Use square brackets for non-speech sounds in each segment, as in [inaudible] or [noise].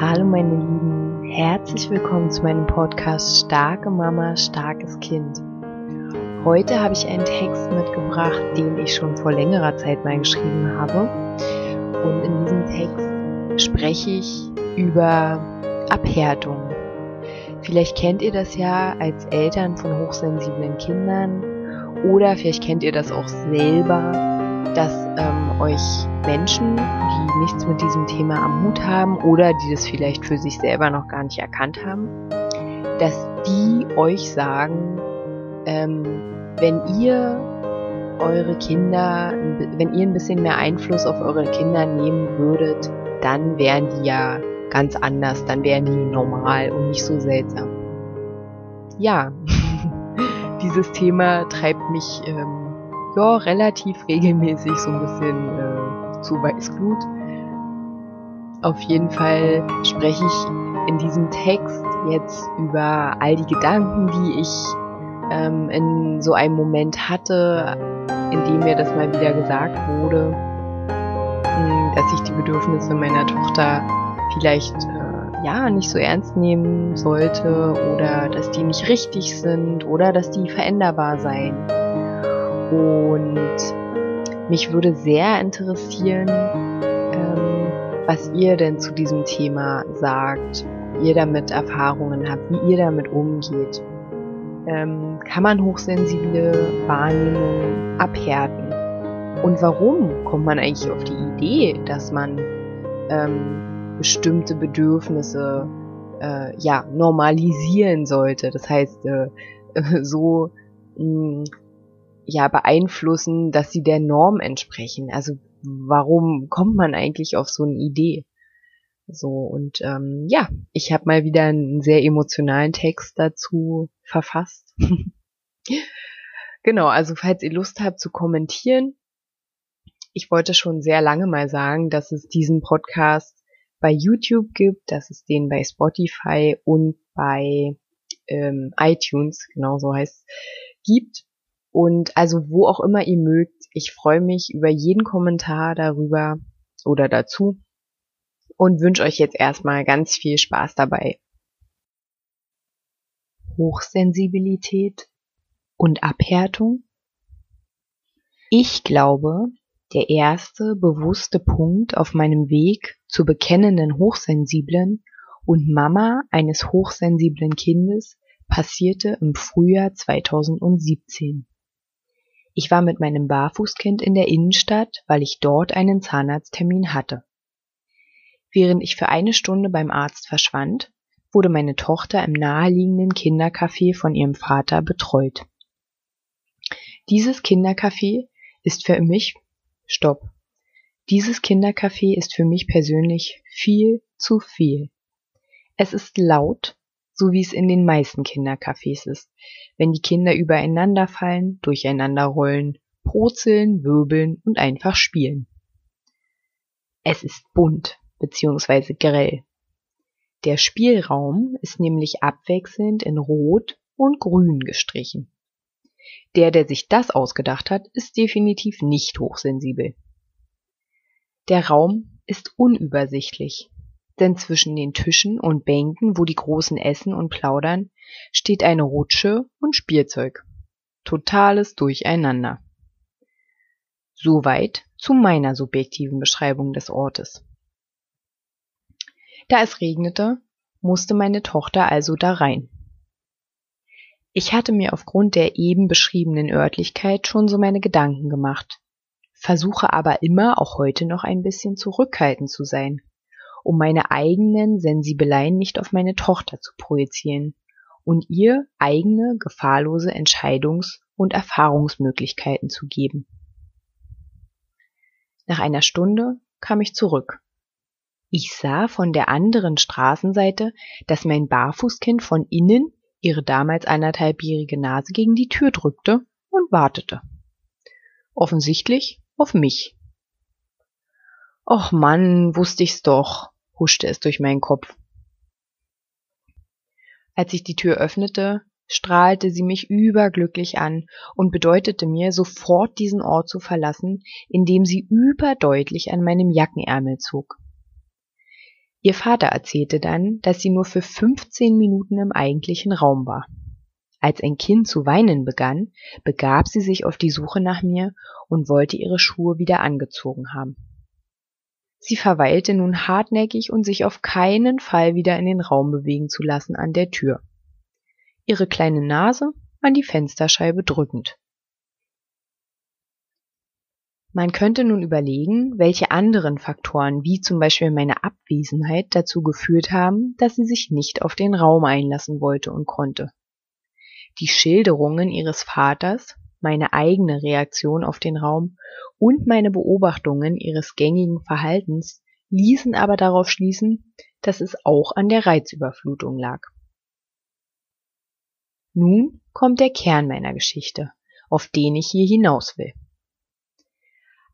Hallo meine Lieben, herzlich willkommen zu meinem Podcast Starke Mama, starkes Kind. Heute habe ich einen Text mitgebracht, den ich schon vor längerer Zeit mal geschrieben habe. Und in diesem Text spreche ich über Abhärtung. Vielleicht kennt ihr das ja als Eltern von hochsensiblen Kindern oder vielleicht kennt ihr das auch selber, dass ähm, euch Menschen, die nichts mit diesem Thema am Hut haben oder die das vielleicht für sich selber noch gar nicht erkannt haben, dass die euch sagen, ähm, wenn ihr eure Kinder, wenn ihr ein bisschen mehr Einfluss auf eure Kinder nehmen würdet, dann wären die ja ganz anders, dann wären die normal und nicht so seltsam. Ja, [laughs] dieses Thema treibt mich ähm, ja relativ regelmäßig so ein bisschen äh, zu Weißglut. Auf jeden Fall spreche ich in diesem Text jetzt über all die Gedanken, die ich ähm, in so einem Moment hatte, in dem mir das mal wieder gesagt wurde, hm, dass ich die Bedürfnisse meiner Tochter vielleicht äh, ja nicht so ernst nehmen sollte oder dass die nicht richtig sind oder dass die veränderbar seien. Und mich würde sehr interessieren, ähm, was ihr denn zu diesem Thema sagt, ihr damit Erfahrungen habt, wie ihr damit umgeht. Ähm, kann man hochsensible Wahrnehmung abhärten? Und warum kommt man eigentlich auf die Idee, dass man ähm, bestimmte Bedürfnisse äh, ja normalisieren sollte. Das heißt, äh, [laughs] so mh, mm, ja beeinflussen, dass sie der Norm entsprechen. Also warum kommt man eigentlich auf so eine Idee? So und ähm, ja, ich habe mal wieder einen sehr emotionalen Text dazu verfasst. [laughs] genau, also falls ihr Lust habt zu kommentieren, ich wollte schon sehr lange mal sagen, dass es diesen Podcast bei YouTube gibt, dass es den bei Spotify und bei ähm, iTunes, genau so heißt, gibt. Und also wo auch immer ihr mögt, ich freue mich über jeden Kommentar darüber oder dazu und wünsche euch jetzt erstmal ganz viel Spaß dabei. Hochsensibilität und Abhärtung? Ich glaube, der erste bewusste Punkt auf meinem Weg zur bekennenden Hochsensiblen und Mama eines hochsensiblen Kindes passierte im Frühjahr 2017. Ich war mit meinem Barfußkind in der Innenstadt, weil ich dort einen Zahnarzttermin hatte. Während ich für eine Stunde beim Arzt verschwand, wurde meine Tochter im naheliegenden Kindercafé von ihrem Vater betreut. Dieses Kindercafé ist für mich Stopp. Dieses Kindercafé ist für mich persönlich viel zu viel. Es ist laut, so wie es in den meisten Kindercafés ist, wenn die Kinder übereinander fallen, durcheinander rollen, brutzeln, wirbeln und einfach spielen. Es ist bunt bzw. grell. Der Spielraum ist nämlich abwechselnd in Rot und Grün gestrichen. Der, der sich das ausgedacht hat, ist definitiv nicht hochsensibel. Der Raum ist unübersichtlich, denn zwischen den Tischen und Bänken, wo die Großen essen und plaudern, steht eine Rutsche und Spielzeug. Totales Durcheinander. Soweit zu meiner subjektiven Beschreibung des Ortes. Da es regnete, musste meine Tochter also da rein. Ich hatte mir aufgrund der eben beschriebenen Örtlichkeit schon so meine Gedanken gemacht, versuche aber immer auch heute noch ein bisschen zurückhaltend zu sein, um meine eigenen Sensibeleien nicht auf meine Tochter zu projizieren und ihr eigene gefahrlose Entscheidungs- und Erfahrungsmöglichkeiten zu geben. Nach einer Stunde kam ich zurück. Ich sah von der anderen Straßenseite, dass mein Barfußkind von innen ihre damals anderthalbjährige Nase gegen die Tür drückte und wartete. Offensichtlich auf mich. Och Mann, wusste ich's doch, huschte es durch meinen Kopf. Als ich die Tür öffnete, strahlte sie mich überglücklich an und bedeutete mir, sofort diesen Ort zu verlassen, indem sie überdeutlich an meinem Jackenärmel zog. Ihr Vater erzählte dann, dass sie nur für 15 Minuten im eigentlichen Raum war. Als ein Kind zu weinen begann, begab sie sich auf die Suche nach mir und wollte ihre Schuhe wieder angezogen haben. Sie verweilte nun hartnäckig und sich auf keinen Fall wieder in den Raum bewegen zu lassen an der Tür. Ihre kleine Nase an die Fensterscheibe drückend. Man könnte nun überlegen, welche anderen Faktoren, wie zum Beispiel meine Abwesenheit, dazu geführt haben, dass sie sich nicht auf den Raum einlassen wollte und konnte. Die Schilderungen ihres Vaters, meine eigene Reaktion auf den Raum und meine Beobachtungen ihres gängigen Verhaltens ließen aber darauf schließen, dass es auch an der Reizüberflutung lag. Nun kommt der Kern meiner Geschichte, auf den ich hier hinaus will.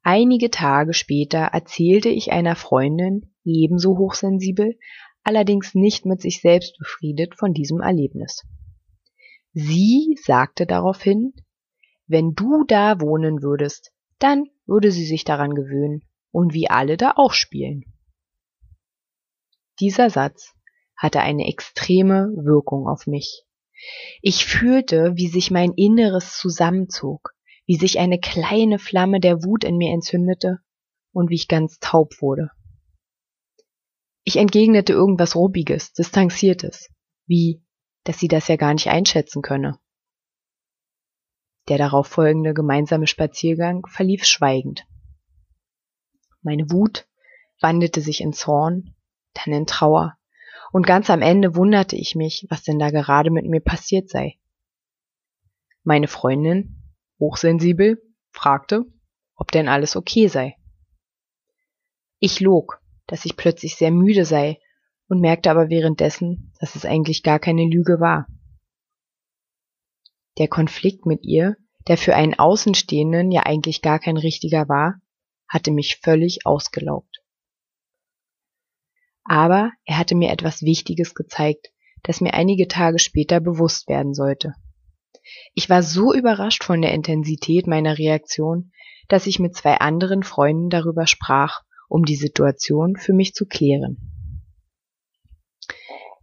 Einige Tage später erzählte ich einer Freundin, ebenso hochsensibel, allerdings nicht mit sich selbst befriedet von diesem Erlebnis. Sie sagte daraufhin, wenn du da wohnen würdest, dann würde sie sich daran gewöhnen und wie alle da auch spielen. Dieser Satz hatte eine extreme Wirkung auf mich. Ich fühlte, wie sich mein Inneres zusammenzog, wie sich eine kleine Flamme der Wut in mir entzündete und wie ich ganz taub wurde. Ich entgegnete irgendwas Ruppiges, Distanziertes, wie, dass sie das ja gar nicht einschätzen könne. Der darauf folgende gemeinsame Spaziergang verlief schweigend. Meine Wut wandelte sich in Zorn, dann in Trauer, und ganz am Ende wunderte ich mich, was denn da gerade mit mir passiert sei. Meine Freundin, hochsensibel, fragte, ob denn alles okay sei. Ich log, dass ich plötzlich sehr müde sei und merkte aber währenddessen, dass es eigentlich gar keine Lüge war. Der Konflikt mit ihr, der für einen Außenstehenden ja eigentlich gar kein richtiger war, hatte mich völlig ausgelaugt. Aber er hatte mir etwas Wichtiges gezeigt, das mir einige Tage später bewusst werden sollte. Ich war so überrascht von der Intensität meiner Reaktion, dass ich mit zwei anderen Freunden darüber sprach, um die Situation für mich zu klären.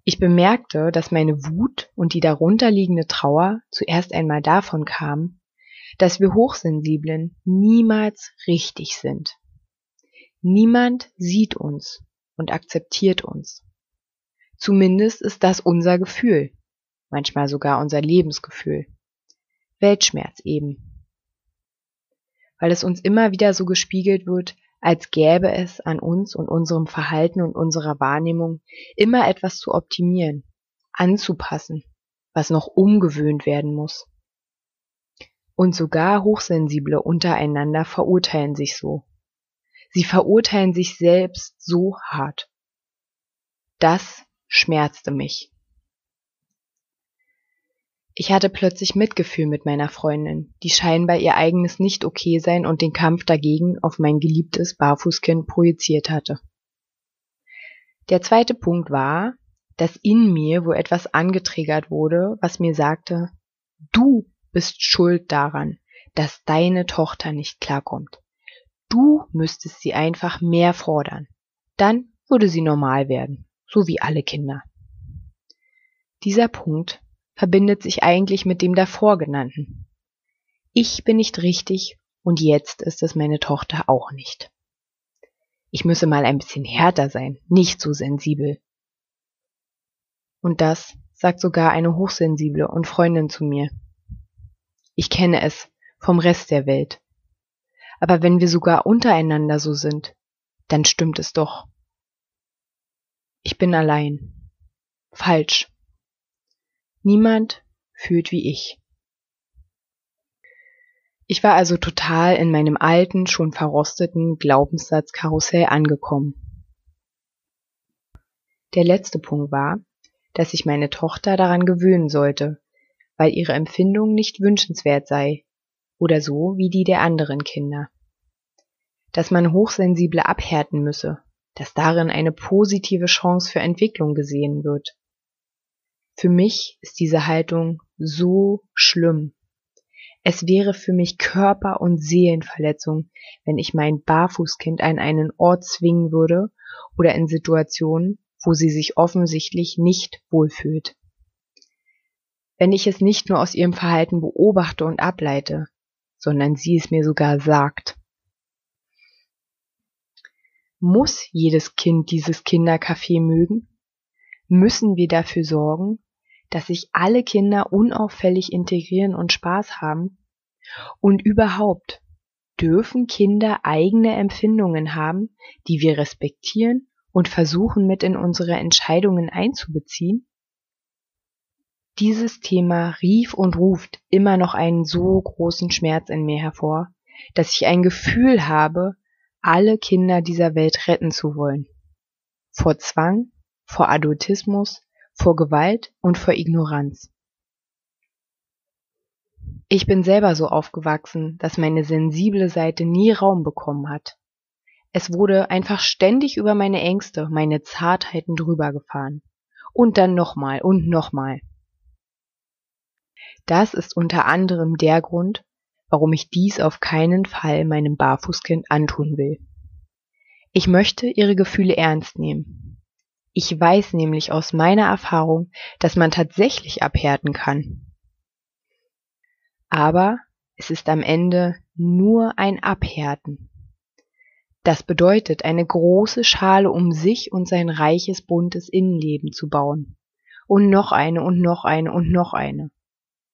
Ich bemerkte, dass meine Wut und die darunterliegende Trauer zuerst einmal davon kamen, dass wir Hochsensiblen niemals richtig sind. Niemand sieht uns und akzeptiert uns. Zumindest ist das unser Gefühl, manchmal sogar unser Lebensgefühl. Weltschmerz eben. Weil es uns immer wieder so gespiegelt wird, als gäbe es an uns und unserem Verhalten und unserer Wahrnehmung immer etwas zu optimieren, anzupassen, was noch umgewöhnt werden muss. Und sogar Hochsensible untereinander verurteilen sich so. Sie verurteilen sich selbst so hart. Das schmerzte mich. Ich hatte plötzlich Mitgefühl mit meiner Freundin, die scheinbar ihr eigenes Nicht-Okay-Sein und den Kampf dagegen auf mein geliebtes Barfußkind projiziert hatte. Der zweite Punkt war, dass in mir wo etwas angetriggert wurde, was mir sagte, du bist schuld daran, dass deine Tochter nicht klarkommt. Du müsstest sie einfach mehr fordern. Dann würde sie normal werden, so wie alle Kinder. Dieser Punkt verbindet sich eigentlich mit dem davor genannten. Ich bin nicht richtig und jetzt ist es meine Tochter auch nicht. Ich müsse mal ein bisschen härter sein, nicht so sensibel. Und das sagt sogar eine Hochsensible und Freundin zu mir. Ich kenne es vom Rest der Welt. Aber wenn wir sogar untereinander so sind, dann stimmt es doch. Ich bin allein. Falsch. Niemand fühlt wie ich. Ich war also total in meinem alten, schon verrosteten Glaubenssatzkarussell angekommen. Der letzte Punkt war, dass ich meine Tochter daran gewöhnen sollte, weil ihre Empfindung nicht wünschenswert sei oder so wie die der anderen Kinder. Dass man Hochsensible abhärten müsse, dass darin eine positive Chance für Entwicklung gesehen wird. Für mich ist diese Haltung so schlimm. Es wäre für mich Körper- und Seelenverletzung, wenn ich mein Barfußkind an einen Ort zwingen würde, oder in Situationen, wo sie sich offensichtlich nicht wohlfühlt. Wenn ich es nicht nur aus ihrem Verhalten beobachte und ableite, sondern sie es mir sogar sagt. Muss jedes Kind dieses Kindercafé mögen? Müssen wir dafür sorgen, dass sich alle Kinder unauffällig integrieren und Spaß haben? Und überhaupt, dürfen Kinder eigene Empfindungen haben, die wir respektieren und versuchen mit in unsere Entscheidungen einzubeziehen? Dieses Thema rief und ruft immer noch einen so großen Schmerz in mir hervor, dass ich ein Gefühl habe, alle Kinder dieser Welt retten zu wollen. Vor Zwang, vor Adultismus, vor Gewalt und vor Ignoranz. Ich bin selber so aufgewachsen, dass meine sensible Seite nie Raum bekommen hat. Es wurde einfach ständig über meine Ängste, meine Zartheiten drüber gefahren. Und dann nochmal und nochmal. Das ist unter anderem der Grund, warum ich dies auf keinen Fall meinem Barfußkind antun will. Ich möchte ihre Gefühle ernst nehmen. Ich weiß nämlich aus meiner Erfahrung, dass man tatsächlich abhärten kann. Aber es ist am Ende nur ein Abhärten. Das bedeutet, eine große Schale um sich und sein reiches, buntes Innenleben zu bauen. Und noch eine und noch eine und noch eine.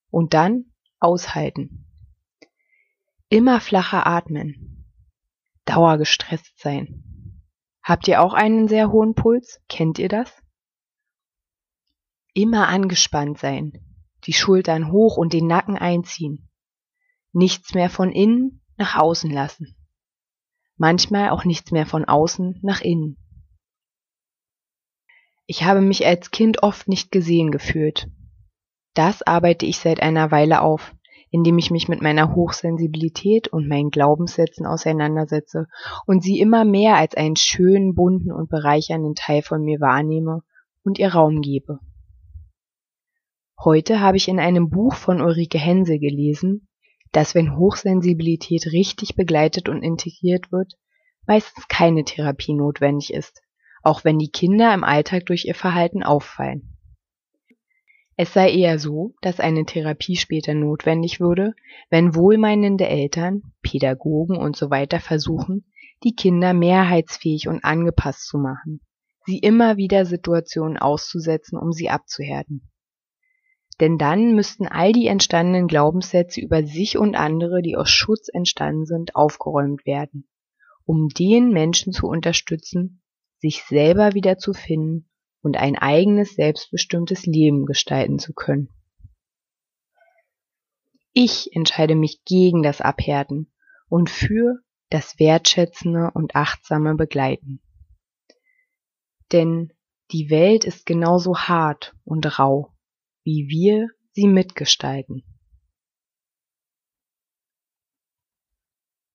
Und dann aushalten. Immer flacher atmen. Dauergestresst sein. Habt ihr auch einen sehr hohen Puls? Kennt ihr das? Immer angespannt sein. Die Schultern hoch und den Nacken einziehen. Nichts mehr von innen nach außen lassen. Manchmal auch nichts mehr von außen nach innen. Ich habe mich als Kind oft nicht gesehen gefühlt das arbeite ich seit einer Weile auf, indem ich mich mit meiner Hochsensibilität und meinen Glaubenssätzen auseinandersetze und sie immer mehr als einen schönen, bunten und bereichernden Teil von mir wahrnehme und ihr Raum gebe. Heute habe ich in einem Buch von Ulrike Hense gelesen, dass wenn Hochsensibilität richtig begleitet und integriert wird, meistens keine Therapie notwendig ist, auch wenn die Kinder im Alltag durch ihr Verhalten auffallen. Es sei eher so, dass eine Therapie später notwendig würde, wenn wohlmeinende Eltern, Pädagogen weiter versuchen, die Kinder mehrheitsfähig und angepasst zu machen, sie immer wieder Situationen auszusetzen, um sie abzuhärten. Denn dann müssten all die entstandenen Glaubenssätze über sich und andere, die aus Schutz entstanden sind, aufgeräumt werden, um den Menschen zu unterstützen, sich selber wieder zu finden und ein eigenes selbstbestimmtes Leben gestalten zu können. Ich entscheide mich gegen das Abhärten und für das wertschätzende und achtsame Begleiten. Denn die Welt ist genauso hart und rau, wie wir sie mitgestalten.